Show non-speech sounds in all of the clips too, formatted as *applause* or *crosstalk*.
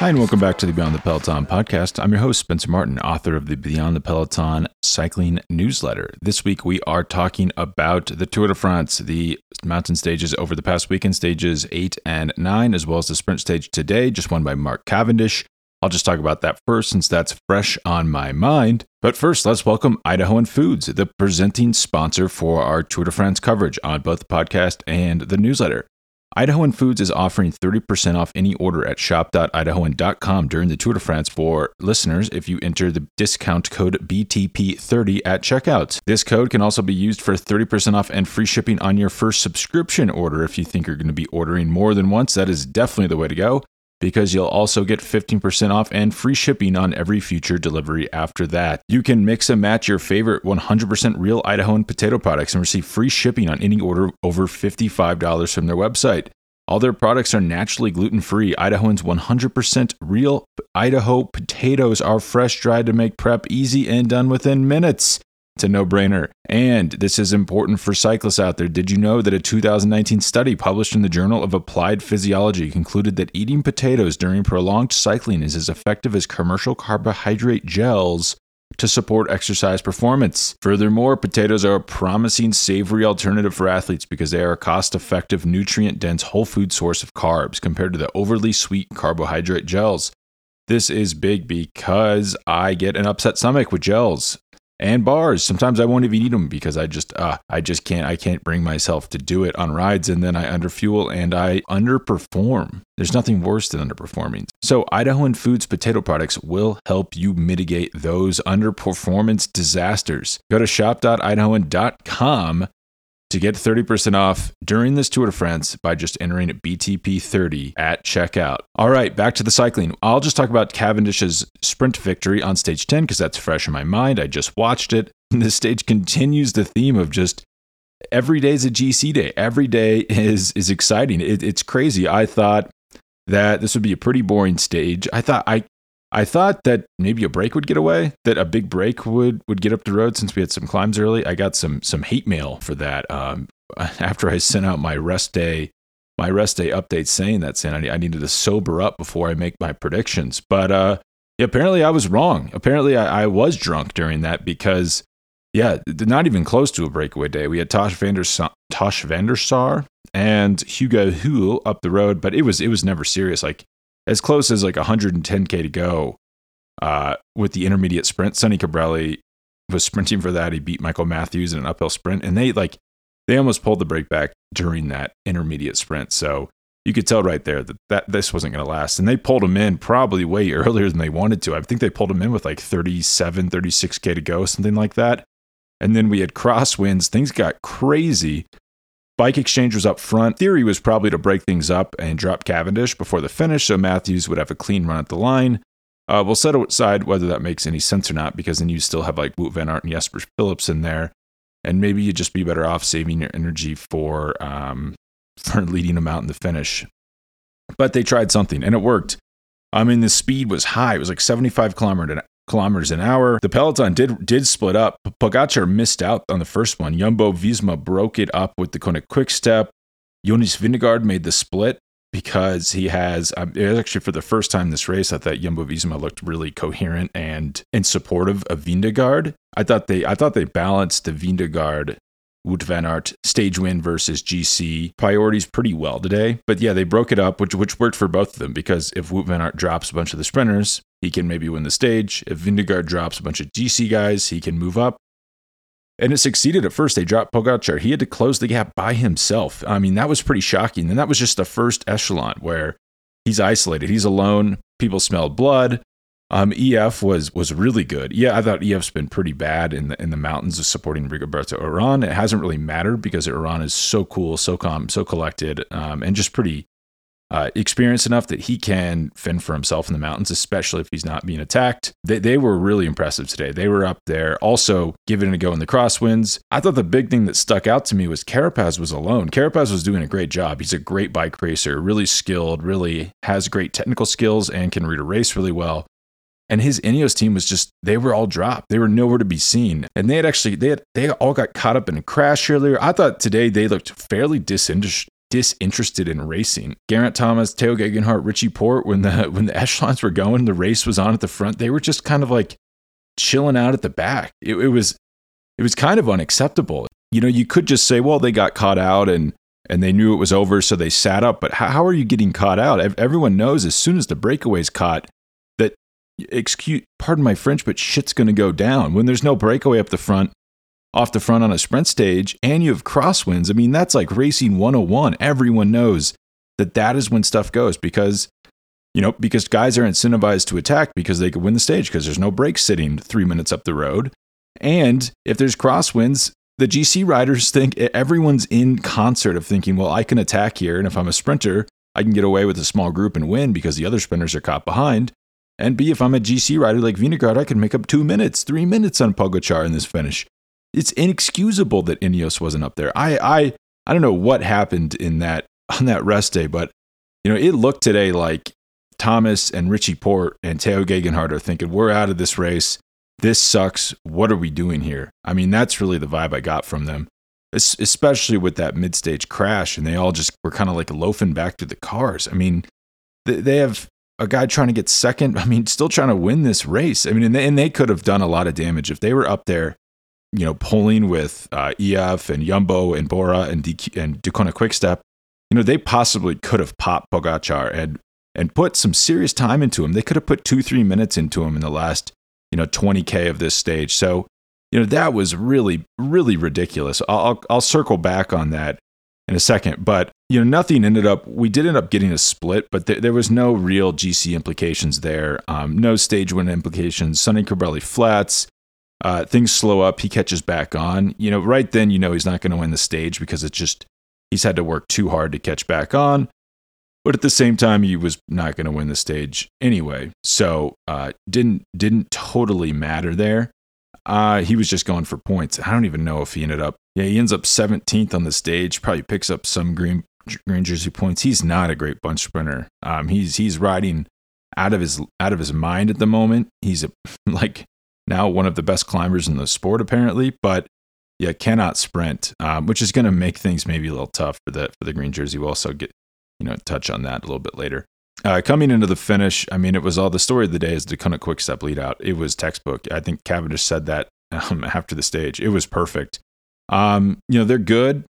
Hi, and welcome back to the Beyond the Peloton podcast. I'm your host, Spencer Martin, author of the Beyond the Peloton cycling newsletter. This week, we are talking about the Tour de France, the mountain stages over the past weekend, stages eight and nine, as well as the sprint stage today, just won by Mark Cavendish. I'll just talk about that first since that's fresh on my mind. But first, let's welcome Idahoan Foods, the presenting sponsor for our Tour de France coverage on both the podcast and the newsletter. Idahoan Foods is offering 30% off any order at shop.idahoan.com during the Tour de France for listeners if you enter the discount code BTP30 at checkout. This code can also be used for 30% off and free shipping on your first subscription order. If you think you're going to be ordering more than once, that is definitely the way to go because you'll also get 15% off and free shipping on every future delivery after that. You can mix and match your favorite 100% real Idahoan potato products and receive free shipping on any order over $55 from their website. All their products are naturally gluten free. Idahoan's 100% real Idaho potatoes are fresh dried to make prep easy and done within minutes. It's a no brainer. And this is important for cyclists out there. Did you know that a 2019 study published in the Journal of Applied Physiology concluded that eating potatoes during prolonged cycling is as effective as commercial carbohydrate gels to support exercise performance. Furthermore, potatoes are a promising savory alternative for athletes because they are a cost effective, nutrient dense whole food source of carbs compared to the overly sweet carbohydrate gels. This is big because I get an upset stomach with gels and bars. Sometimes I won't even eat them because I just uh, I just can't I can't bring myself to do it on rides and then I underfuel and I underperform. There's nothing worse than underperforming. So Idahoan Foods potato products will help you mitigate those underperformance disasters. Go to shop.idahoan.com to get 30% off during this Tour de France by just entering BTP30 at checkout. All right, back to the cycling. I'll just talk about Cavendish's sprint victory on stage 10 because that's fresh in my mind. I just watched it. *laughs* And This stage continues the theme of just every day is a GC day. Every day is is exciting. It, it's crazy. I thought that this would be a pretty boring stage. I thought I I thought that maybe a break would get away, that a big break would would get up the road since we had some climbs early. I got some some hate mail for that um, *laughs* after I sent out my rest day my rest day update saying that saying I, needed to sober up before I make my predictions. But uh, yeah, apparently I was wrong. Apparently I, I, was drunk during that because yeah, not even close to a breakaway day. We had Tosh Vander Tosh Vander Sar and Hugo Houle up the road, but it was it was never serious. Like as close as like 110k to go uh, with the intermediate sprint. Sonny Colbrelli was sprinting for that. He beat Michael Matthews in an uphill sprint, and they like they almost pulled the brake back during that intermediate sprint. So you could tell right there that, that this wasn't going to last. And they pulled him in probably way *laughs* earlier than they wanted to. I think they pulled him in with like 37, 36K to go, something like that. And then we had crosswinds. Things got crazy. Bike Exchange was up front. Theory was probably to break things up and drop Cavendish before the finish so Matthews would have a clean run at the line. Uh, we'll set aside whether that makes any sense or not because then you still have like Wout Van Aert and Jasper Phillips in there. And maybe you'd just be better off saving your energy for, um, *laughs* for leading them out in the finish. But they tried something and it worked. I mean, the speed was high. It was like 75 kilometer kilometers an hour. The peloton did did split up. Pogacar missed out on the first one. Jumbo Visma broke it up with Deceuninck Quick Step. Jonas Vingegaard made the split because he has um, it was actually for the first time this race I thought Jumbo Visma looked really coherent and and supportive of Vingegaard. I thought they I thought they balanced the Vingegaard Wout Van Aert stage win versus GC priorities pretty well today. But yeah, they broke it up, which which worked for both of them because if Wout Van Aert drops a bunch of the sprinters, he can maybe win the stage. If Vingegaard drops a bunch of GC guys, he can move up. And it succeeded at first. They dropped Pogacar. He had to close the gap by himself. I mean, that was pretty shocking. And that was just the first echelon where he's isolated. He's alone. People smelled blood. Um, EF was was really good. Yeah, I thought EF's been pretty bad in the in the mountains of supporting Rigoberto Uran. It hasn't really mattered because Uran is so cool, so calm, so collected, um, and just pretty uh, experienced enough that he can fend for himself in the mountains, especially if he's not being attacked. They, they were really impressive today. They were up there, also giving it a go in the crosswinds. I thought the big thing that stuck out to me was Carapaz was alone. Carapaz was doing a great job. He's a great bike racer, really skilled, really has great technical skills, and can read a race really well. And his Ineos team was just they were all dropped. They were nowhere to be seen. And they had actually they had they all got caught up in a crash earlier. I thought today they looked fairly disinterested disinterested in racing. Geraint Thomas, Tao Geoghegan Hart, Richie Porte, when the *laughs* when the echelons were going, the race was on at the front. They were just kind of like chilling out at the back. It, it was it was kind of unacceptable. You know, you could just say, well, they got caught out and and they knew it was over, so they sat up. But how, how are you getting caught out? Everyone knows as soon as the breakaway's caught that, excuse, pardon my French, but shit's going to go down. When there's no breakaway up the front, off the front on a sprint stage, and you have crosswinds, I mean, that's like racing 101. Everyone knows that that is when stuff goes because you know, because guys are incentivized to attack because they could win the stage because there's no break sitting three minutes up the road. And if there's crosswinds, the GC riders think everyone's in concert of thinking, well, I can attack here. And if I'm a sprinter, I can get away with a small group and win because the other sprinters are caught behind. And B, if I'm a GC rider like Vingegaard, I can make up two minutes, three minutes on Pogacar in this finish. It's inexcusable that Ineos wasn't up there. I, I, I don't know what happened in that *laughs* on that rest day, but you know, it looked today like Thomas and Richie Porte and Tao Geoghegan Hart are thinking, we're out of this race this sucks. What are we doing here? I mean, that's really the vibe I got from them, especially with that mid stage crash. And they all just were kind of like loafing back to the cars. I mean, they have a guy trying to get second. *laughs* I mean, still trying to win this race. I mean, and they, and they could have done a lot of damage if they were up there, you know, pulling with uh, EF and Yumbo and Bora and, DQ, and Deceuninck Quickstep. You know, they possibly could have popped Pogacar and and put some serious time into him. They could have put two, three minutes into him in the last you know 20k of this stage. So you know that was really really ridiculous. I'll I'll, circle back on that in a second, but you know nothing ended up. We did end up getting a split, but th- there was no real GC implications there. Um, no stage win implications. Sonny Colbrelli flats. Uh, things slow up. He catches back on. You know, right then you know he's not going to win the stage because it's just he's had to work too hard to catch back on. But at the same time, he was not going to win the stage anyway, so uh, didn't didn't totally matter there. Uh, he was just going for points. I don't even know if he ended up. Yeah, he ends up 17th on the stage. Probably picks up some green green jersey points. He's not a great bunch sprinter. Um, he's he's riding out of his out of his mind at the moment. He's a, *laughs* like now one of the best climbers in the sport apparently, but yeah, cannot sprint, um, which is going to make things maybe a little tough for the for the green jersey. We'll also get you know touch on that a little bit later. Uh, coming into the finish, I mean, it was all the story of the day is the kind of quick step lead out. It was textbook. I think Cavendish said that *laughs* um, after the stage. It was perfect. Um, you know, they're good.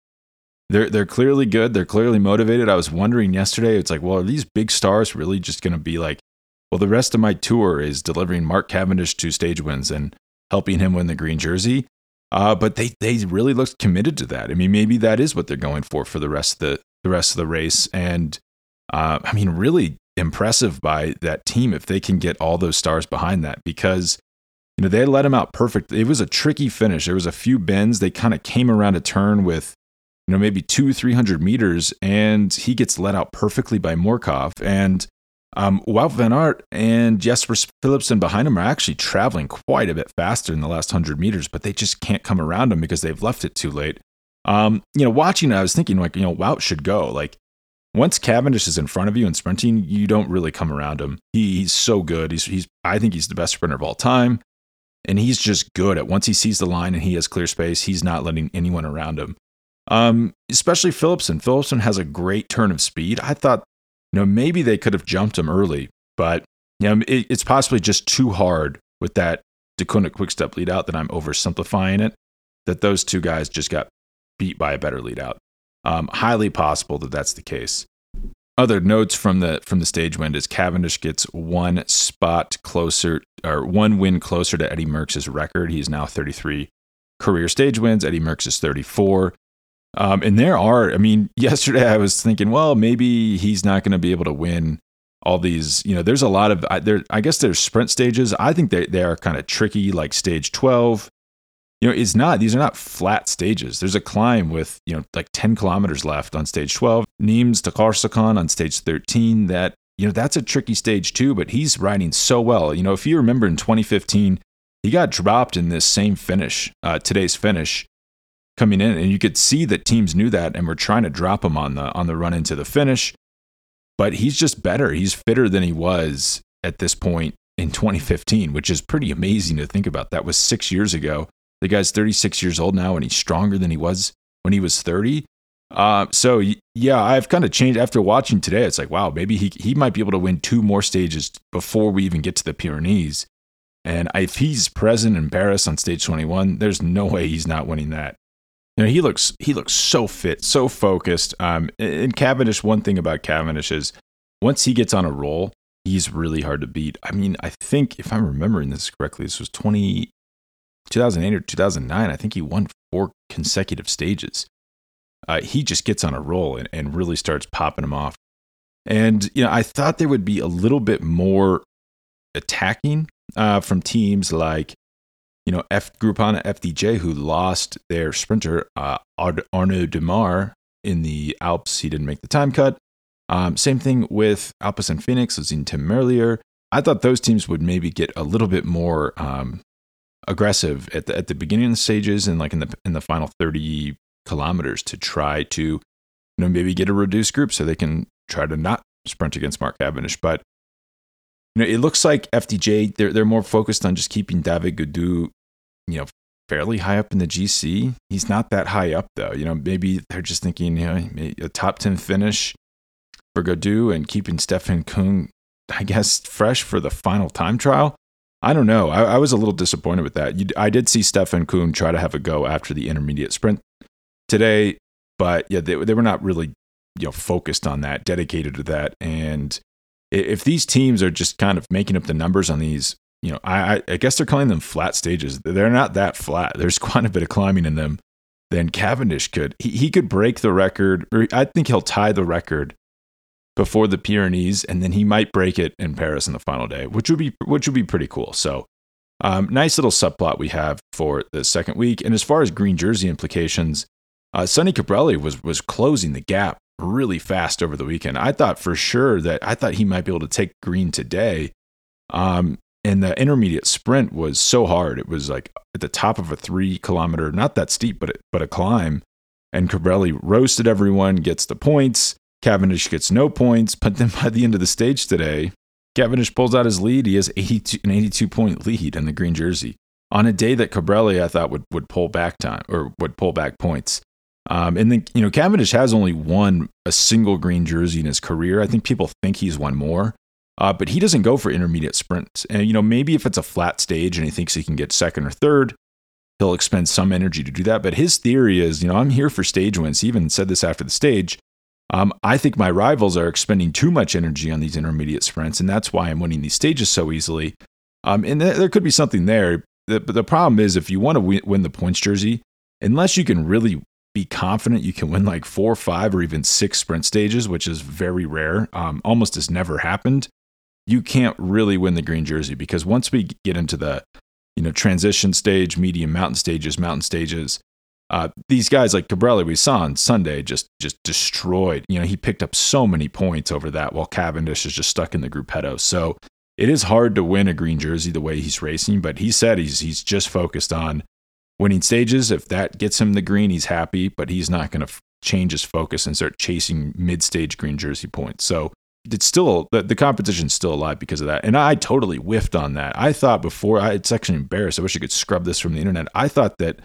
They're they're clearly good. They're clearly motivated. I was wondering yesterday. It's like, well, are these big stars really just going to be like, well, the rest of my tour is delivering Mark Cavendish two stage wins and helping him win the green jersey. Uh, but they they really looked committed to that. I mean, maybe that is what they're going for for the rest of the the rest of the race. And uh, I mean, really impressive by that team if they can get all those stars behind that because you know they let him out perfect. It was a tricky finish. There was a few bends. They kind of came around a turn with you know maybe two three hundred meters, and he gets let out perfectly by Morkov and. Um, Wout van Aert and Jasper Philipsen behind him are actually traveling quite a bit faster in the last 100 meters, but they just can't come around him because they've left it too late. Um, you know, watching it, I was thinking like, you know, Wout should go. Like once Cavendish is in front of you and sprinting, you don't really come around him. He, he's so good. He's, he's, I think he's the best sprinter of all time. And he's just good at once he sees the line and he has clear space, he's not letting anyone around him. Um, especially Philipsen. Philipsen has a great turn of speed. I thought, you know, maybe they could have jumped him early, but you know, it, it's possibly just too hard with that Deceuninck quick step lead out that I'm oversimplifying it. That those two guys just got beat by a better lead out. Um, highly possible that that's the case. Other notes from the from the stage wind is Cavendish gets one spot closer or one win closer to Eddie Merckx's record. He's now 33 career stage wins. Eddie Merckx is 34. Um, and there are, I mean, *laughs* yesterday I was thinking, well, maybe he's not going to be able to win all these. You know, there's a lot of there. I guess there's sprint stages. I think they they are kind of tricky, like stage 12 you know, it's not, these are not flat stages. There's a climb with, you know, like 10 kilometers left on stage 12. Nîmes to Carcassonne on stage 13. That, you know, that's a tricky stage too, but he's riding so well. You know, if you remember in 2015, he got dropped in this same finish, uh, today's finish coming in. And you could see that teams knew that and were trying to drop him on the, on the run into the finish. But he's just better. He's fitter than he was at this point in 2015, which is pretty amazing to think about. That was six years ago the guy's 36 years old now and he's stronger than he was when he was 30. Uh, so yeah, I've kind of changed after watching today. It's like, wow, maybe he he might be able to win two more stages before we even get to the Pyrenees. And if he's present in Paris on stage 21, there's no way he's not winning that. You know, he looks he looks so fit, so focused. Um, and Cavendish, one thing about Cavendish is once he gets on a roll, he's really hard to beat. I mean, I think if I'm remembering this correctly, this was 20, 2008 or 2009. I think he won four consecutive stages uh, he just gets on a roll and, and really starts popping them off. And, you know, I thought there would be a little bit more attacking uh, from teams like, you know, F Groupama FDJ, who lost their sprinter, uh, Arnaud Démare, in the Alps. He didn't make the time cut. Um, same thing with Alpecin Fenix, losing Tim Merlier. I thought those teams would maybe get a little bit more um, aggressive at the at the beginning of the stages and like in the in the final 30 kilometers to try to, you know, maybe get a reduced group so they can try to not sprint against Mark Cavendish. But you know, it looks like FDJ they're they're more focused on just keeping David Gaudu, you know, fairly high up in the GC. He's not that high up though. You know, maybe they're just thinking, you know, a top ten finish for Gaudu and keeping Stefan Kung, I guess, fresh for the final time trial. I don't know. I, I was a little disappointed with that. You, I did see Stefan Kung try to have a go after the intermediate sprint today, but yeah, they, they were not really you know focused on that, dedicated to that. And if these teams are just kind of making up the numbers on these, you know, I, I guess they're calling them flat stages. They're not that flat. There's *laughs* quite a bit of climbing in them. Then Cavendish could he, he could break the record, or I think he'll tie the record before the Pyrenees, and then he might break it in Paris in the final day, which would be which would be pretty cool. So, um, nice little subplot we have for the second week. And as far as green jersey implications, uh, Sonny Colbrelli was was closing the gap really fast over the weekend. I thought for sure that I thought he might be able to take green today. Um, and the intermediate sprint was so hard. It was like at the top of a three kilometer, not that steep, but but a climb. And Colbrelli roasted everyone, gets the points. Cavendish gets no points. But then by the end of the stage today, Cavendish pulls out his lead. He has 82, an 82 point lead in the green jersey on a day that Colbrelli I thought would would pull back time or would pull back points. Um, and then, you know, Cavendish has only won a single green jersey in his career. I think people think he's won more, uh, but he doesn't go for intermediate sprints. And, you know, maybe if it's a flat stage and he thinks he can get second or third, he'll expend some energy to do that. But his theory is, you know, I'm here for stage wins. He even said this after the stage. Um, I think my rivals are expending too much energy on these intermediate sprints, and that's why I'm winning these stages so easily. Um, and th- there could be something there. But the problem is, if you want to win, win the points jersey, unless you can really be confident you can win like four, five, or even six sprint stages, which is very rare, um, almost has never happened. You can't really win the green jersey because once we get into the you know transition stage, medium mountain stages, mountain stages, uh, these guys like Colbrelli we saw on Sunday just just destroyed. You know he picked up so many points over that, while Cavendish is just stuck in the gruppetto. So it is hard to win a green jersey the way he's racing, but he said he's he's just focused on winning stages. If that gets him the green, he's happy, but he's not going to f- change his focus and start chasing mid stage green jersey points. So it's still the, the competition's still alive because of that. And I totally whiffed on that. I thought before, I, it's actually embarrassed. I wish I could scrub this from the internet. I thought that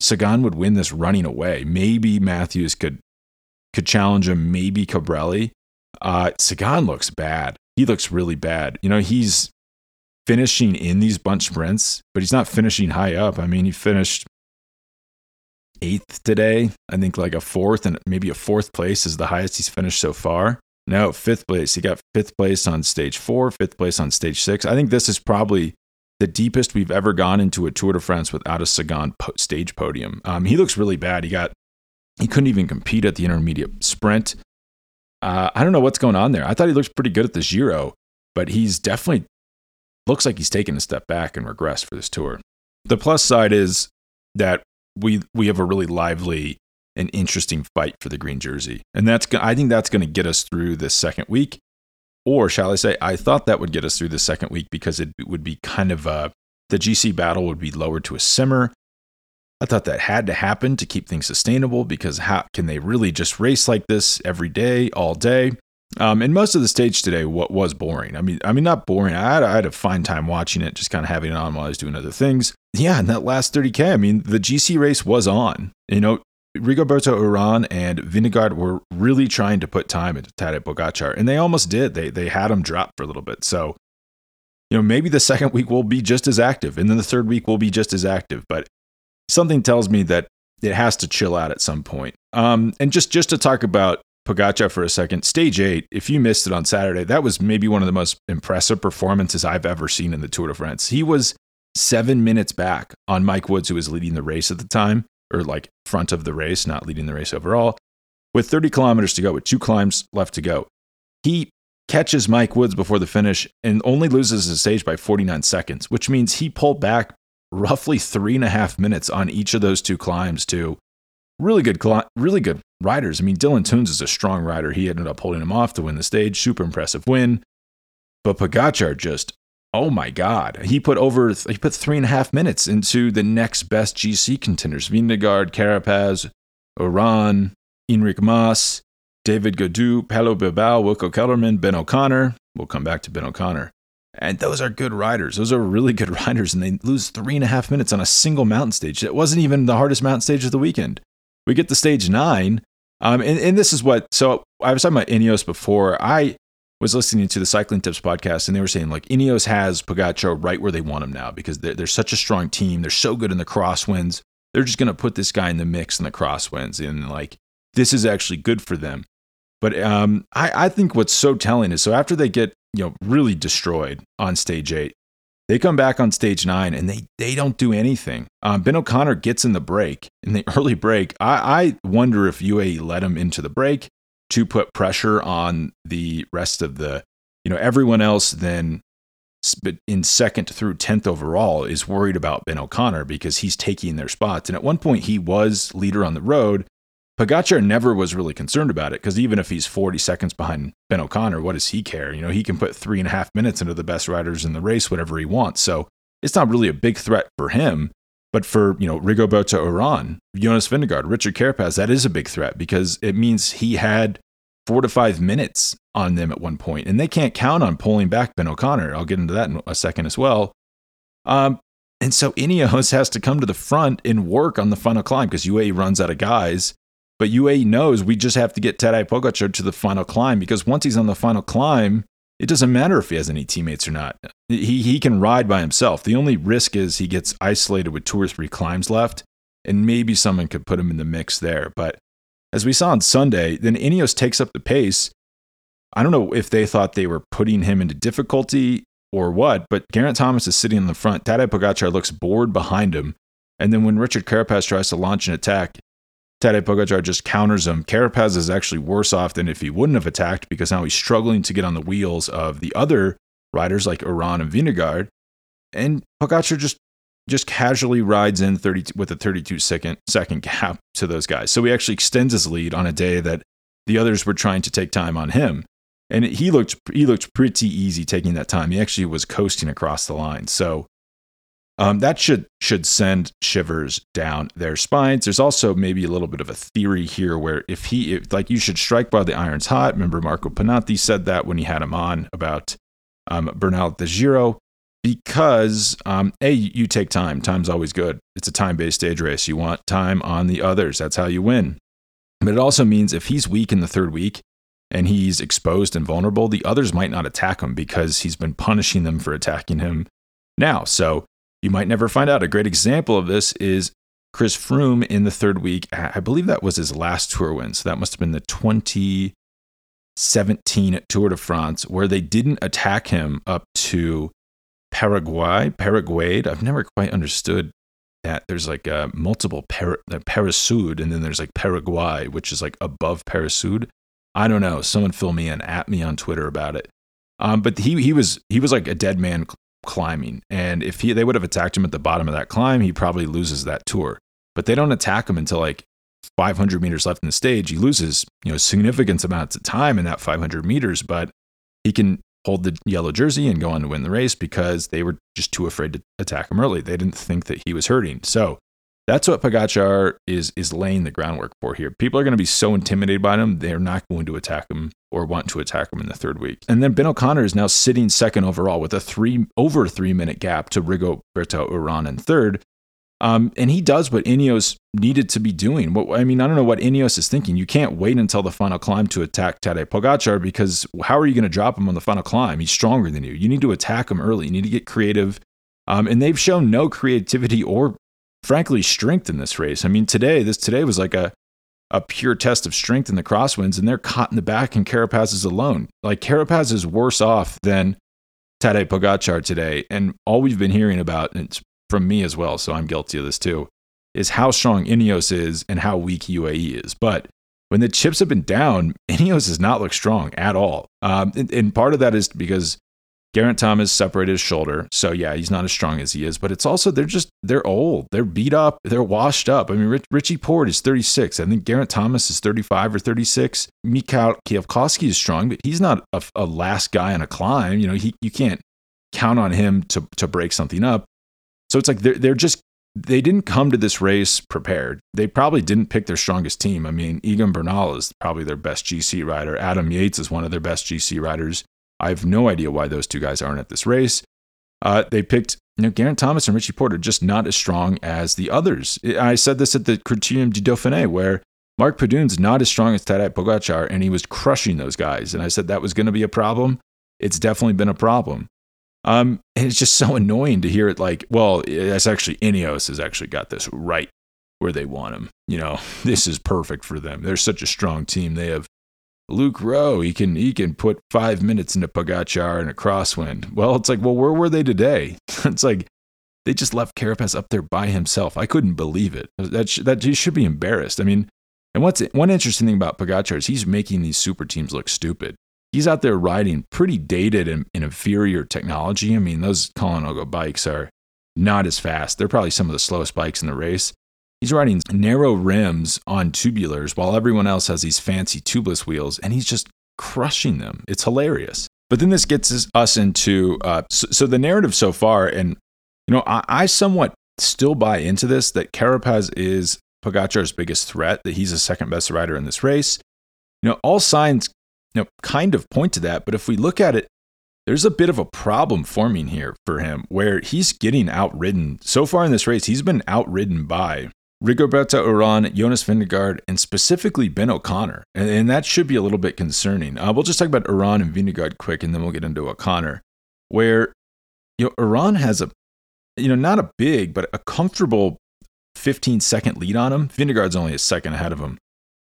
Sagan would win this running away. Maybe Matthews could could challenge him. Maybe Colbrelli. Uh, Sagan looks bad. He looks really bad. You know, he's finishing in these bunch sprints, but he's not finishing high up. I mean, he finished eighth today. I think like a fourth and maybe a fourth place is the highest he's finished so far. No, fifth place. He got fifth place on stage four, fifth place on stage six. I think this is probably the deepest we've ever gone into a Tour de France without a Sagan po- stage podium. Um, he looks really bad. He got he couldn't even compete at the intermediate sprint. Uh, I don't know what's going on there. I thought he looked pretty good at the Giro, but he's definitely looks like he's taken a step back and regressed for this tour. The plus side is that we we have a really lively and interesting fight for the green jersey, and that's I think that's going to get us through this second week, or shall I say, I thought that would get us through the second week because it would be kind of a the GC battle would be lowered to a simmer. I thought that had to happen to keep things sustainable because how can they really just race like this every day, all day? Um, and most of the stage today what was boring. I mean, I mean not boring. I had, I had a fine time watching it, just kind of having it on while I was doing other things. Yeah, and that last 30k, I mean, the GC race was on. You know, Rigoberto Uran and Vingegaard were really trying to put time into Tadej Pogacar, and they almost did. They they had him drop for a little bit. So, you know, maybe the *laughs* second week will be just as active, and then the third week will be just as active. But something tells me that it has to chill out at some point. Um, and just just to talk about Pogacar for a second, stage eight. If you missed it on Saturday, that was maybe one of the most impressive performances I've ever seen in the Tour de France. He was seven minutes back on Mike Woods, who was leading the race at the time, or like front of the race, not leading the race overall, with 30 kilometers to go, with two climbs left to go. He catches Mike Woods before the finish and only loses his stage by 49 seconds, which means he pulled back roughly three and a half minutes on each of those two climbs to really good, really good riders. I mean, Dylan Teuns is a strong rider. He ended up holding him off to win the stage. Super impressive win. But Pogacar just Oh my God. He put over, he put three and a half minutes into the next best GC contenders Vingegaard, Carapaz, Uran, Enric Mas, David Gaudu, Pello Bilbao, Wilco Kelderman, Ben O'Connor. We'll come back to Ben O'Connor. And those are good riders. Those are really good *laughs* riders. And they lose three and a half minutes on a single mountain stage. It wasn't even the hardest mountain stage of the weekend. We get to stage nine. Um, and, and this is what, so I was talking about Ineos before. I, was listening to the Cycling Tips podcast, and they were saying like Ineos has Pogacar right where they want him now because they're, they're such a strong team. They're so good in the crosswinds. They're just going to put this guy in the mix in the crosswinds, and like this is actually good for them. But um, I, I think what's so telling is so after they get you know really destroyed on stage eight, they come back on stage nine and they they don't do anything. Um, ben O'Connor gets in the break in the *laughs* early break. I, I wonder if UAE let him into the break to put pressure on the rest of the, you know, everyone else then in second through 10th overall is worried about Ben O'Connor because he's taking their spots. And at one point, he was leader on the road. Pogacar never was really concerned about it because even if he's 40 seconds behind Ben O'Connor, what does he care? You know, he can put three and a half minutes into the best riders in the race, whatever he wants. So it's not really a big threat for him. But for, you know, Rigoberto Uran, Jonas Vingegaard, Richard Carapaz, that is a big threat because it means he had four to five minutes on them at one point, and they can't count on pulling back Ben O'Connor. I'll get into that in a second as well. Um, and so Ineos *laughs* has to come to the front and work on the final climb because UAE runs out of guys. But UAE knows we just have to get Tadej Pogacar to the final climb because once he's on the final climb, it doesn't matter if he has any teammates or not. He, he can ride by himself. The only risk is he gets isolated with two or three climbs left, and maybe someone could put him in the mix there. But as we saw on Sunday, then Ineos takes up the pace. I don't know if they thought they were putting him into difficulty or what, but Geraint Thomas is sitting in the front. Tadej Pogacar looks bored behind him. And then when Richard Carapaz tries to launch an attack, Tadej Pogacar just counters him. Carapaz is actually worse off than if he wouldn't have attacked because now he's struggling to get on the wheels of the other riders like Uran and Vingegaard. And Pogacar just just casually rides in 30 with a 32 second second gap to those guys. So he actually extends his lead on a day that the others were trying to take time on him. And he looked he looked pretty easy taking that time. He actually was coasting across the line. So um, that should should send shivers down their spines. There's also maybe a little bit of a theory here where if he if, like you should strike while the iron's hot. Remember Marco Pennati said that when he had him on about um, Bernal de Giro because um, a you take time. Time's always good. It's a time based stage race. You want time on the others. That's how you win. But it also means if he's weak in the third week and he's exposed and vulnerable, the others might not attack him because he's been punishing them for attacking him now. So you might never find out. A great example of this is Chris Froome in the third week. I believe that was his last tour win. So that must have been the 2017 Tour de France, where they didn't attack him up to Paraguay. Paraguay. I've never quite understood that. There's like uh, multiple Par- Peyresourde, and then there's like Paraguay, which is like above Peyresourde. I don't know. Someone fill me in at me on Twitter about it. Um, but he he was he was like a dead man climbing. And if he, they would have attacked him at the bottom of that climb, he probably loses that tour. But they don't attack him until like 500 meters left in the stage. He loses, you know, significant amounts of time in that 500 meters, but he can hold the yellow jersey and go on to win the race because they were just too afraid to attack him early. They didn't think that he was hurting. So that's what Pogacar is is laying the groundwork for here. People are going to be so intimidated by him, they're not going to attack him or want to attack him in the third week. And then Ben O'Connor is now sitting second overall with a three over three minute gap to Rigoberto Uran in third. Um, and he does what Ineos needed to be doing. What, I mean, I don't know what Ineos is thinking. You can't wait until the final climb to attack Tadej Pogacar because how are you going to drop him on the final climb? He's stronger than you. You need to attack him early. You need to get creative. Um, and they've shown no creativity or, frankly, strength in this race. I mean, today this today was like a a pure test of strength in the crosswinds, and they're caught in the back, and Carapaz is alone. Like Carapaz is worse off than Tadej Pogacar today, and all we've been hearing about, and it's from me as well, so I'm guilty of this too, is how strong Ineos is and how weak UAE is. But when the chips have been down, *laughs* Ineos does not look strong at all. Um, and, and, part of that is because Geraint Thomas separated his shoulder. So yeah, he's not as strong as he is, but it's also they're just they're old. They're beat up, they're washed up. I mean, Rich, Richie Porte is 36. I think Geraint Thomas is 35 or 36. Mikhail Kwiatkowski is strong, but he's not a, a last guy on a climb. You know, he you can't count on him to to break something up. So it's like they're they're just they didn't come to this race prepared. They probably didn't pick their strongest team. I mean, Egan Bernal is probably their best GC rider. Adam Yates is one of their best GC riders. I have no idea why those two guys aren't at this race. Uh, they picked, you know, Geraint Thomas and Richie Porte just not as strong as the others. I said this at the Criterium du Dauphiné, where Mark Padun's not as strong as Tadej Pogacar, and he was crushing those guys. And I said that was going to be a problem. It's definitely been a problem. Um, and it's just *laughs* so annoying to hear it like, well, that's actually Ineos has actually got this right where they want him. You know, *laughs* this is perfect for them. They're such a strong team. They have Luke Rowe, he can he can put five minutes into Pogacar and a crosswind. Well, it's like, well, where were they today? *laughs* it's like they just left Carapaz up there by himself. I couldn't believe it. That sh- that he should be embarrassed. I mean, and what's one interesting thing about Pogacar is he's making these super teams look stupid. He's out there riding pretty dated and, and inferior technology. I mean, those Colnago bikes are not as fast. They're probably some of the slowest bikes in the race. He's riding narrow rims on tubulars while everyone else has these fancy tubeless wheels, and he's just crushing them. It's hilarious. But then this gets us into uh, so, so, the narrative so far, and you know, I, I somewhat still buy into this that Carapaz is Pogacar's biggest threat, that he's the second best rider in this race. You know, all signs you know kind of point to that, but if we look at it, there's a bit of a problem forming here for him where he's getting outridden. So far in this race, he's been outridden by Rigoberto Uran, Jonas Vingegaard, and specifically Ben O'Connor. And, and, that should be a little bit concerning. Uh, we'll just talk about Uran and Vingegaard quick, and then we'll get into O'Connor, where you know, Uran has a, you know, not a big, but a comfortable 15 second lead on him. Vingegaard's only a second ahead of him.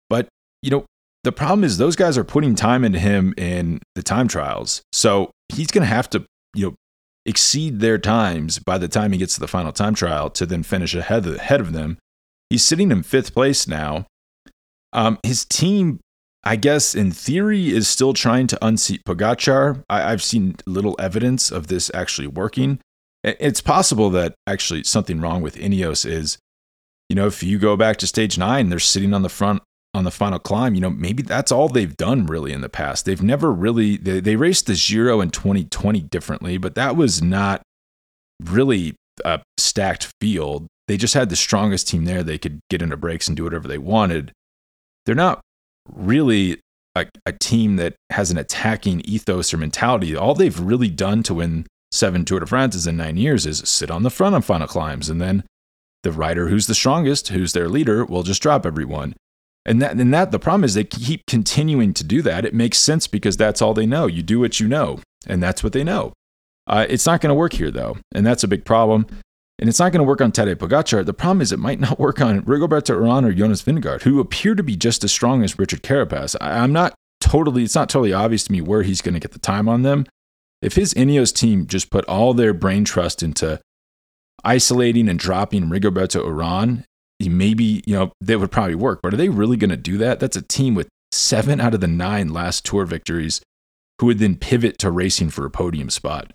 But, you know, the problem is those guys are putting time into him in the time trials. So he's going to have to, you know, exceed their times by the time he gets to the final time trial to then finish ahead of, ahead of them He's sitting in fifth place now. Um, his team, I guess, in theory, is still trying to unseat Pogacar. I, I've seen little evidence of this actually working. It's possible that actually something wrong with Ineos is, you know, if you go back to stage nine, they're sitting on the front on the final climb. You know, maybe that's all they've done really in the past. They've never really they, they raced the Giro in 2020 differently, but that was not really a stacked field they just had the strongest team there. They could get into breaks and do whatever they wanted. They're not really a, a, team that has an attacking ethos or mentality. All they've really done to win seven Tour de France's in nine years is sit on the front on final climbs. And then the rider who's the strongest, who's their leader, will just drop everyone. And that, and that the problem is they keep continuing to do that. It makes sense because that's all they know. You do what you know, and that's what they know. Uh, it's not going to work here, though, and that's a big problem. And it's not going to work on Tadej Pogacar. The problem is it might *laughs* not work on Rigoberto Uran or Jonas Vingegaard, who appear to be just as strong as Richard Carapaz. I, am not totally, it's not totally obvious to me where he's going to get the time on them. If his Ineos team just put all their brain trust into isolating and dropping Rigoberto Uran, maybe, you know, that would probably work. But are they really going to do that? That's a team with seven out of the nine last tour victories who would then pivot to racing for a podium spot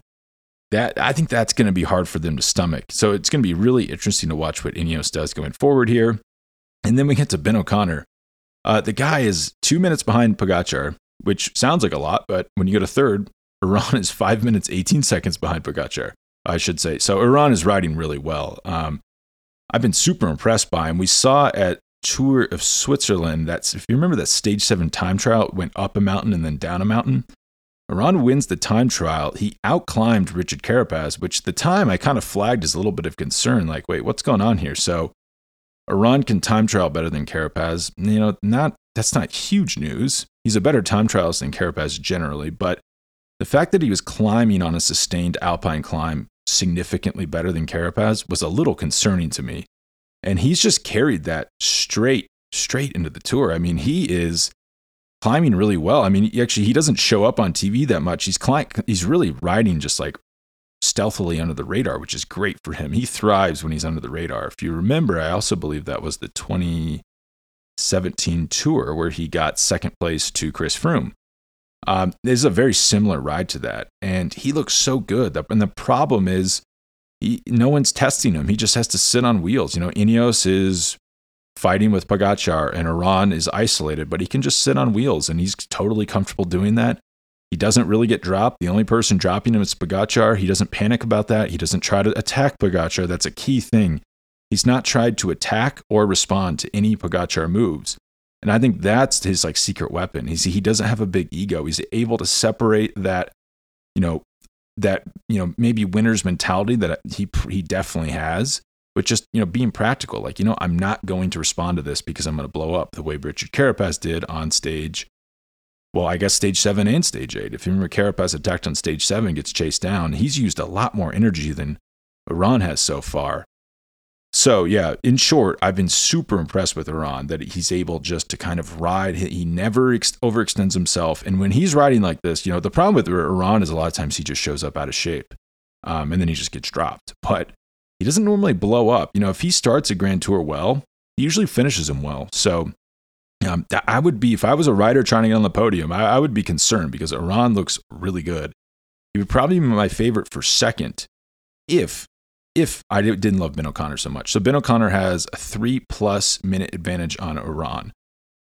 that I think that's going to be hard for them to stomach. So it's going to be really interesting to watch what Ineos does going forward here. And then we get to Ben O'Connor. Uh, the guy is two minutes behind Pogacar, which sounds like a lot, but when you go to third, Uran is five minutes, 18 seconds behind Pogacar, I should say. So Uran is riding really well. Um, I've been super impressed by him. We saw at Tour of Switzerland, that's if you remember that stage seven time trial, it went up a mountain and then down a mountain. Uran wins the time trial. He outclimbed Richard Carapaz, which the time I kind of flagged as a little bit of concern. Like, wait, what's going on here? So Uran can time trial better than Carapaz. You know, not that's not huge news. He's a better time trialist than Carapaz generally, but the fact that he was climbing on a sustained alpine climb significantly better than Carapaz was a little concerning to me. And he's just carried that straight straight into the tour. I mean, he is climbing really well. I mean, actually he doesn't show up on TV that much. He's climb, he's really riding just like stealthily under the radar, which is great for him. He thrives when he's under the radar. If you remember, I also believe that was the 2017 tour where he got second place to Chris Froome. Um, this is a very similar ride to that, and he looks so good. And the problem is, he, no one's testing him. He just has to sit on wheels. You know, Ineos is fighting with Pogacar, and Uran is isolated, but he can just sit on wheels, and he's totally comfortable doing that. He doesn't really get dropped. The only person dropping him is Pogacar. He doesn't panic about that. He doesn't try to attack Pogacar. That's a key thing. He's not tried to attack or respond to any Pogacar moves. And I think that's his like secret weapon. He's, he doesn't have a big ego. He's able to separate that, you know, that, you know, maybe winner's mentality that he, he definitely has, but just, you know, being practical. Like, you know, I'm not going to respond to this because I'm going to blow up the way Richard Carapaz did on stage well, I guess stage seven and stage eight. If you remember, Carapaz attacked on stage seven, gets chased down. He's used a lot more energy than Uran has so far. So, yeah, in short, I've been super impressed with Uran that he's able just to kind of ride. He never ex- overextends himself. And when he's riding like this, you know, the problem with Uran is a lot of times he just shows up out of shape um, and then he just gets dropped. But he doesn't normally blow up. You know, if he starts a Grand Tour well, he usually finishes him well. So um, I would be, if I was a rider trying to get on the podium, I, I would be concerned because Uran looks really good. He would probably be my favorite for second if if I didn't love Ben O'Connor so much. So Ben O'Connor has a three plus minute advantage on Uran.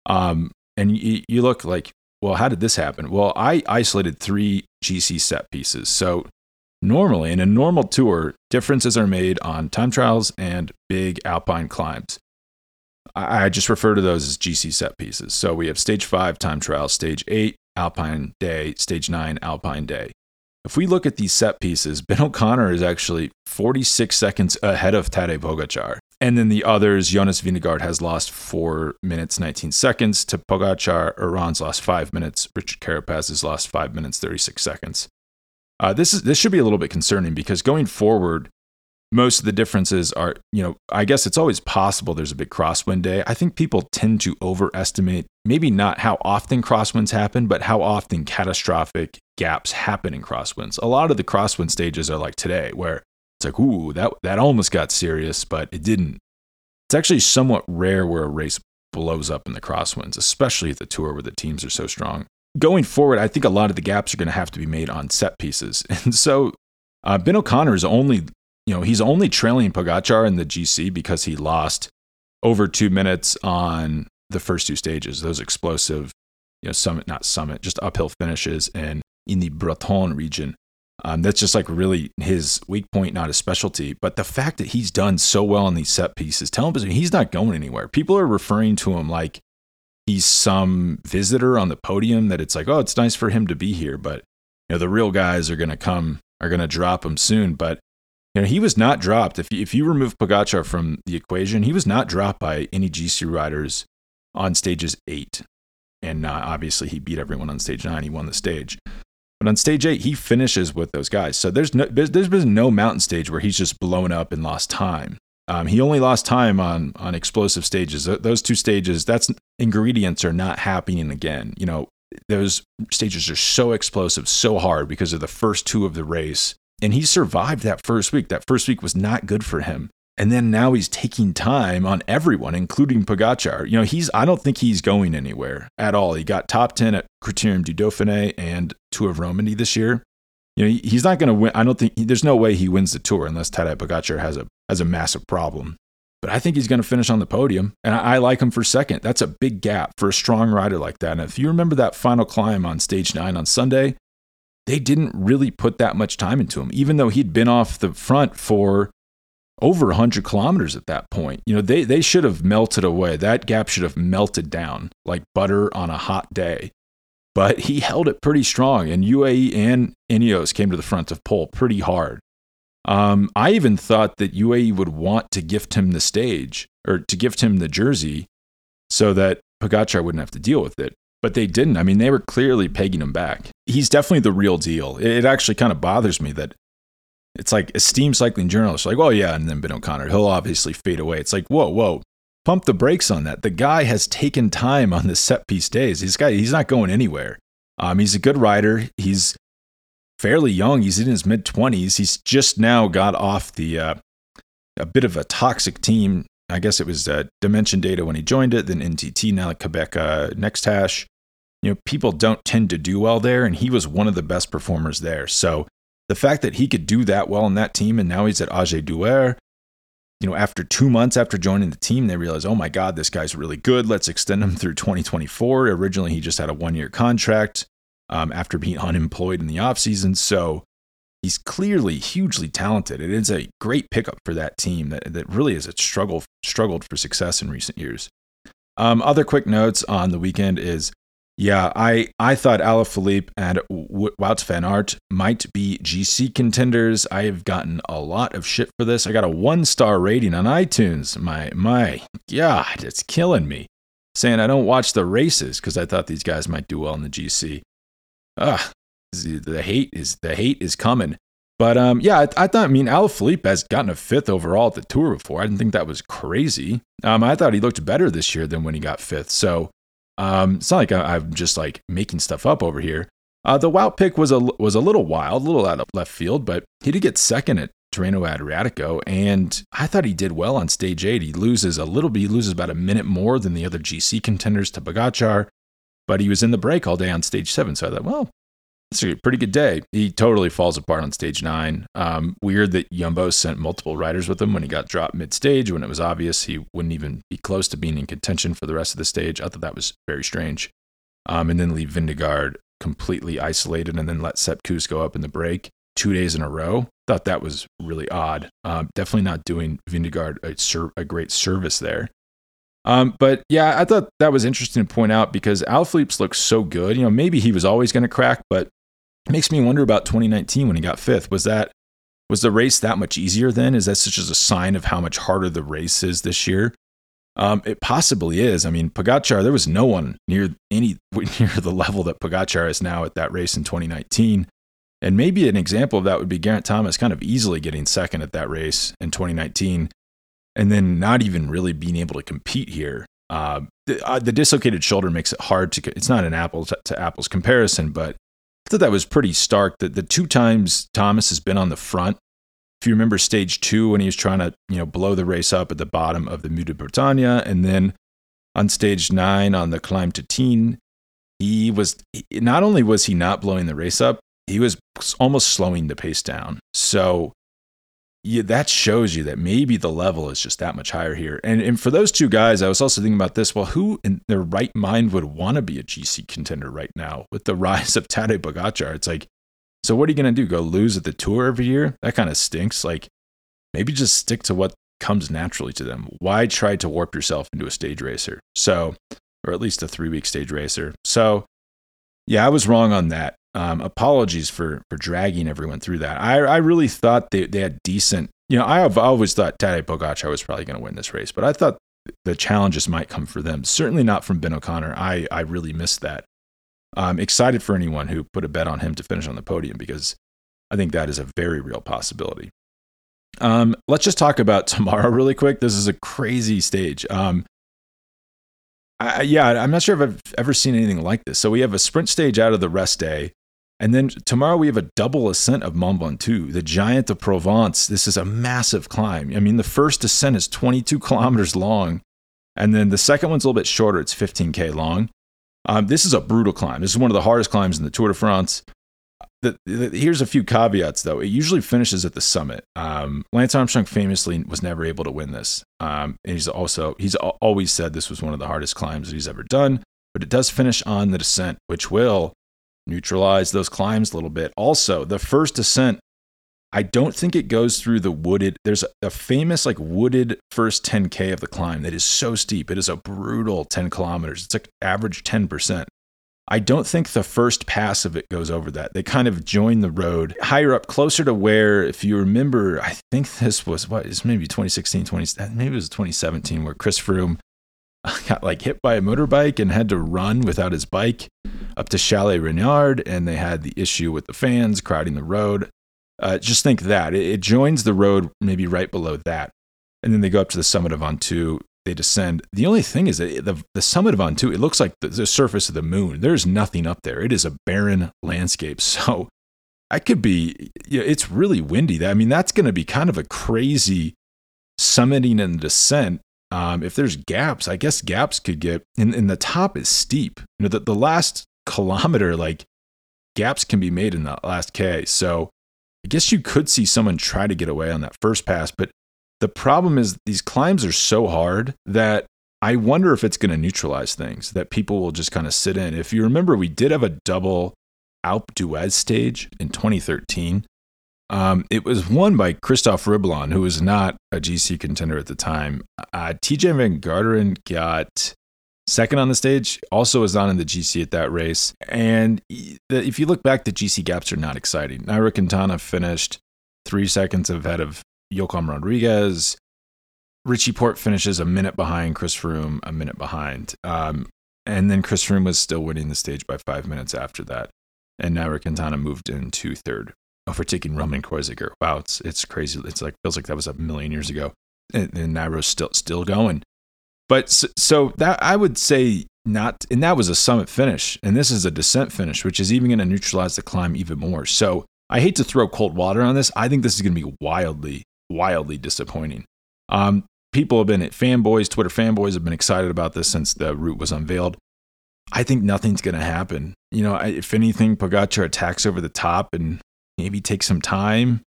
Um, and you, you look like, well, how did this happen? Well, I isolated three GC set pieces. So normally in a normal tour, differences are made on time trials and big alpine climbs. I just refer to those as GC set pieces. So we have stage five time trial, stage eight Alpine day, stage nine Alpine day. If we look at these set pieces, Ben O'Connor is actually 46 seconds ahead of Tadej Pogacar. And then the others, Jonas Vingegaard has lost 4 minutes 19 seconds to Pogacar. Uran's lost 5 minutes. Richard Carapaz has lost 5 minutes 36 seconds. Uh, this, is, this should be a little bit concerning because going forward, most of the differences are, you know, I guess it's always possible there's a big crosswind day. I think people tend to overestimate maybe not how often crosswinds happen, but how often catastrophic gaps happen in crosswinds. A lot of the crosswind stages are like today, where it's like, ooh, that, that almost got serious, but it didn't. It's actually somewhat rare where a race blows up in the crosswinds, especially at the tour where the teams are so strong. Going forward, I think a lot of the gaps are going to have to be made on set pieces. *laughs* And so uh, Ben O'Connor is only you know, he's only trailing Pogacar in the GC because he lost over two minutes on the first two stages, those explosive, you know, summit, not summit, just uphill finishes and in the Breton region. Um, that's just like really his weak point, not his specialty. But the fact that he's done so well on these set pieces, tell him he's not going anywhere. People are referring to him like he's some visitor on the podium, that it's like, oh, it's nice for him to be here. But, you know, the real guys are going to come, are going to drop him soon. But you know, he was not dropped. If if you remove Pogacar from the equation, he was not dropped by any GC riders on stages eight. And uh, obviously, he beat everyone on stage nine. He won the stage. But on stage eight, he finishes with those guys. So there's no there's, there's been no mountain stage where he's just blown up and lost time. Um, he only lost time on on explosive stages. Those two stages, that's ingredients are not happening again. You know, those stages are so explosive, so hard because of the first two of the race and he survived that first week. That first week was not good for him. And then now he's taking time on everyone, including Pogacar. You know, he's I don't think he's going anywhere at all. He got top 10 at Criterium du Dauphiné and Tour of Romandy this year. You know, he's not going to win. I don't think there's no way he wins the tour unless Tadej Pogacar has a has a massive problem. But I think he's going to finish on the podium, and I, I like him for second. That's a big gap for a strong rider like that. And if you remember that final climb on stage nine on Sunday, they didn't really put that much time into him, even though he'd been off the front for over 100 kilometers at that point. You know, they, they should have melted away. That gap should have melted down like butter on a hot day. but he held it pretty strong. And UAE and Ineos came to the front of pole pretty hard. Um, I even thought that UAE would want to gift him the stage or to gift him the jersey so that Pogacar wouldn't have to deal with it. But they didn't. I mean, they were clearly pegging him back. He's definitely the real deal. It actually kind of bothers me that it's like esteemed cycling journalists like, oh yeah, and then Ben O'Connor, he'll obviously fade away. It's like, whoa, whoa, pump the brakes on that. The guy has taken time on the set piece days. This guy, he's not going anywhere. Um, he's a good rider. He's fairly young. He's in his mid twenties. He's just now got off the uh, a bit of a toxic team. I guess it was uh, Dimension Data when he joined it, then NTT, now Qhubeka uh, NextHash. You know, people don't tend to do well there, and he was one of the best performers there. So the fact that he could do that well in that team, and now he's at AG2R, you know, after two months after joining the team, they realized, oh my God, this guy's really good. Let's extend him *laughs* through 2024. Originally, he just had a one year contract um, after being unemployed in the offseason. So he's clearly hugely talented. It is a great pickup for that team that, that really has struggled, struggled for success in recent years. Um, other quick notes on the weekend is yeah, I, I thought Alaphilippe and Wout van Aert might be GC contenders. I have gotten a lot of shit for this. I got a one star rating on iTunes. My my God, it's killing me. Saying I don't watch the races because I thought these guys might do well in the GC. Ugh, the hate is the hate is coming. But um, yeah, I, I, thought. I mean, Alaphilippe has gotten a fifth overall at the tour before. I didn't think that was crazy. Um, I thought he looked better this year than when he got fifth. So um, it's not like I, am just like making stuff up over here. Uh, the Wout pick was a was a little wild, a little out of left field, but he did get second at Tirreno-Adriatico, and I thought he did well on stage eight. He loses a little bit, he loses about a minute more than the other GC contenders to Pogacar, but he was in the break all day on stage seven. So I thought, well, it's a pretty good day. He totally falls apart on stage nine. Um, weird that Jumbo sent multiple riders with him when he got dropped mid stage when it was obvious he wouldn't even be close to being in contention for the rest of the stage. I thought that was very strange. Um, and then leave Vingegaard completely isolated and then let Sepp go up in the break two days in a row. Thought that was really odd. Um, definitely not doing Vingegaard a, ser- a great service there. Um, but yeah, I thought that was interesting to point out because Alaphilippe's looks so good. You know, maybe he was always going to crack, but it makes me wonder about 2019 when he got fifth. Was that was the race that much easier then? Is that such as a sign of how much harder the race is this year? Um, it possibly is. I mean, Pogacar, there was no one near any *laughs* near the level that Pogacar is now at that race in 2019. And maybe an example of that would be Geraint Thomas kind of easily getting second at that race in 2019, and then not even really being able to compete here. Uh, the, uh, the, dislocated shoulder makes it hard to. It's not an apples to, apples comparison, but thought that was pretty stark. That the two times Thomas has been on the front, if you remember stage two when he was trying to you know blow the race up at the bottom of the Mûr-de-Bretagne, and then on stage nine on the climb to Tignes, he was not only was he not blowing the race up, he was almost slowing the pace down. So yeah, that shows you that maybe the level is just that much higher here. And and for those two guys, I was also thinking about this. Well, who in their right mind would want to be a GC contender right now with the *laughs* rise of Tadej Pogacar? It's like, so what are you going to do? Go lose at the tour every year? That kind of stinks. Like, maybe just stick to what comes naturally to them. Why try to warp yourself into a stage racer? So, or at least a three week stage racer. So, yeah, I was wrong on that. Um, apologies for for dragging everyone through that. I I really thought they they had decent. You know, I have always thought Tadej Pogacar was probably going to win this race, but I thought the challenges might come for them. Certainly not from Ben O'Connor. I I really missed that. I'm excited for anyone who put a bet on him to finish on the podium because I think that is a very real possibility. Um, let's just talk about *laughs* tomorrow really quick. This is a crazy stage. Um, I, yeah, I'm not sure if I've ever seen anything like this. So we have a sprint stage out of the rest day. And then tomorrow we have a double ascent of Mont Ventoux, the giant of Provence. This is a massive climb. I mean, the first ascent is 22 kilometers long, and then the second one's a little bit shorter. It's 15k long. Um, this is a brutal climb. This is one of the hardest climbs in the Tour de France. The, the, here's a few caveats, though. It usually finishes at the summit. Um, Lance Armstrong famously was never able to win this, um, and he's also he's always said this was one of the hardest climbs that he's ever done. But it does finish on the descent, which will neutralize those climbs a little bit. Also, the first descent, I don't think it goes through the wooded. There's a famous like wooded first 10k of the climb that is so steep. It is a brutal 10 kilometers. It's like average 10%. I don't think the first pass of it goes over that. They kind of join the road higher up, closer to where, if you remember, I think this was what is maybe 2016, 20, maybe it was 2017, where Chris Froome *laughs* got like hit by a motorbike and had to run without his bike up to Chalet Reynard, and they had the issue with the fans crowding the road. Uh, just think that it, it, joins the road maybe right below that, and then they go up to the summit of Ventoux. They descend. The only thing is that the, the summit of Ventoux, it looks like the, the surface of the moon. There's nothing up there. It is a barren landscape. *laughs* So I could be. You know, it's really windy. I mean, that's going to be kind of a crazy summiting and descent um, if there's gaps, I guess gaps could get, and, and the top is steep. You know, the, the last kilometer, like gaps can be made in the last K. So I guess you could see someone try to get away on that first pass. But the problem is these climbs are so hard that I wonder if it's going to neutralize things, that people will just kind of sit in. If you remember, we did have a double Alpe d'Huez stage in 2013 um, it was won by Christophe Riblon, who was not a GC contender at the time. Uh, Tejay Van Garderen got second on the stage, also was not in the GC at that race. And if you look back, the GC gaps are not exciting. Nairo Quintana finished three seconds ahead of Joaquim Rodriguez. Richie Porte finishes a minute behind Chris Froome, a minute behind. Um, and then Chris Froome was still winning the stage by five minutes after that. And Nairo Quintana moved into third overtaking Roman Kreuziger. Wow, it's it's crazy. It's like feels like that was a million years ago, and, and Nairo's still still going. But so, so, that I would say not, and that was a summit finish, and this is a descent finish, which is even going to neutralize the climb even more. So I hate to throw cold water on this. I think this is going to be wildly, wildly disappointing. Um, people have been at fanboys, Twitter fanboys have been excited about this since the route was unveiled. I think nothing's going to happen. You know, if anything, Pogacar attacks over the top and maybe take some time.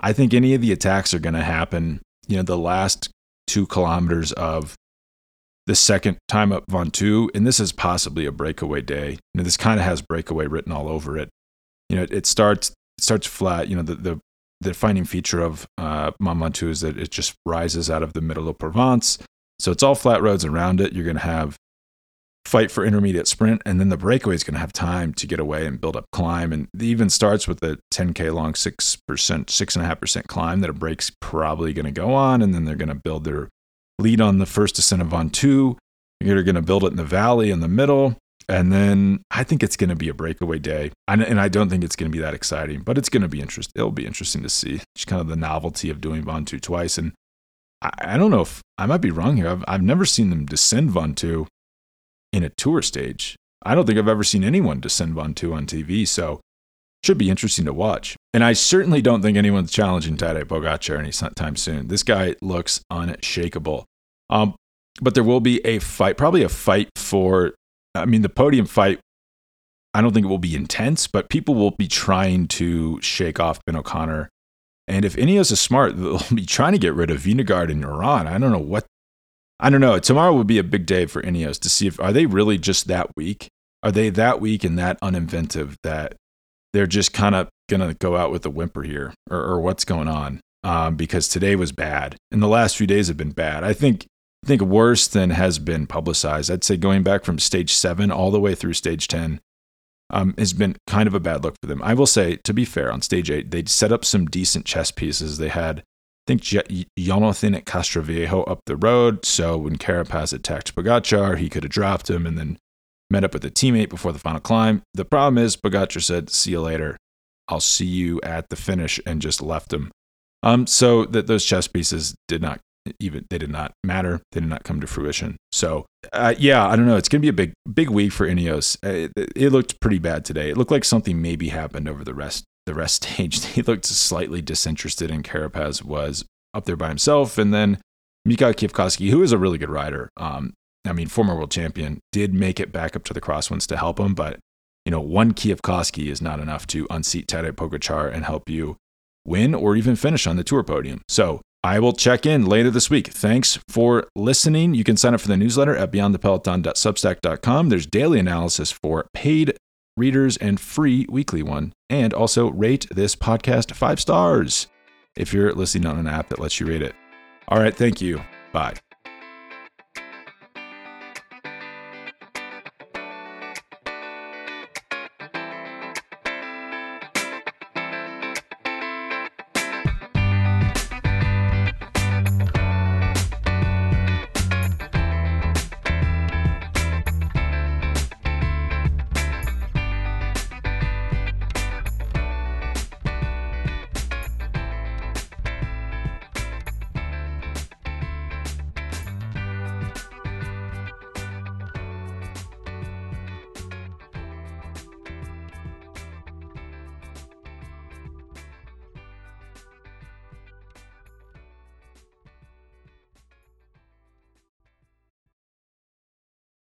I think any of the attacks are going to happen, you know, the last two kilometers of the second time up Ventoux, and this is possibly a breakaway day. You know, this kind of has breakaway written all over it. You know, it, it starts it starts flat. You know, the the, the defining feature of uh, Mont Ventoux is that it just rises out of the middle of Provence. So it's all flat roads around it. You're going to have fight for intermediate sprint, and then the breakaway is going to have time to get away and build up climb. And even starts with a 10k long six percent, six and a half percent climb that a break's probably going to go on, and then they're going to build their lead on the first descent of Ventoux. You're going to build it in the valley in the middle. And then I think it's going to be a breakaway day. And I don't think it's going to be that exciting, but it's going to be interesting. It'll be interesting to see just kind of the novelty of doing Ventoux twice. And I, don't know if I might be wrong here. I've, I've never seen them descend Ventoux in a tour stage. I don't think I've ever seen anyone descend Ventoux on TV, so should be interesting to watch. And I certainly don't think anyone's challenging Tadej Pogacar anytime soon. This guy looks unshakable. Um, but there will be a fight, probably a fight for, I mean, the podium fight. I don't think it will be intense, but people will be trying to shake off Ben O'Connor. And if Ineos is smart, they'll *laughs* be trying to get rid of Vingegaard and Uran. I don't know what I don't know. Tomorrow would be a big day for Ineos to see if are they really just that weak? Are they that weak and that uninventive that they're just kind of gonna go out with a whimper here, or, or what's going on? Um, because today was bad, and the last few days have been bad. I think I think worse than has been publicized. I'd say going back from stage seven all the way through stage ten um, has been kind of a bad look for them. I will say, to be fair, on stage eight they set up some decent chess pieces. They had think Jonathan at Castroviejo up the road. So when Carapaz attacked Pogacar, he could have dropped him and then met up with a teammate before the final climb. The problem is Pogacar said, "See you later. I'll see you at the finish," and just left him. Um, so that those chess pieces did not even they did not matter. They did not come to fruition. So uh, yeah, I don't know. It's gonna be a big big week for Ineos. Uh, it, it looked pretty bad today. It looked like something maybe happened over the rest the rest *laughs* stage, he looked slightly disinterested, and Carapaz was up there by himself. And then Michał Kwiatkowski, who is a really good rider, um, I mean, former world champion, did make it back up to the crosswinds to help him. But, you know, one Kwiatkowski is not enough to unseat Tadej Pogacar and help you win or even finish on the tour podium. So I will check in later this week. Thanks for listening. You can sign up for the newsletter at beyondthepeloton.substack.com. There's daily analysis for paid readers, and free weekly one. And also rate this podcast five stars if you're listening on an app that lets you rate it. All right, thank you. Bye.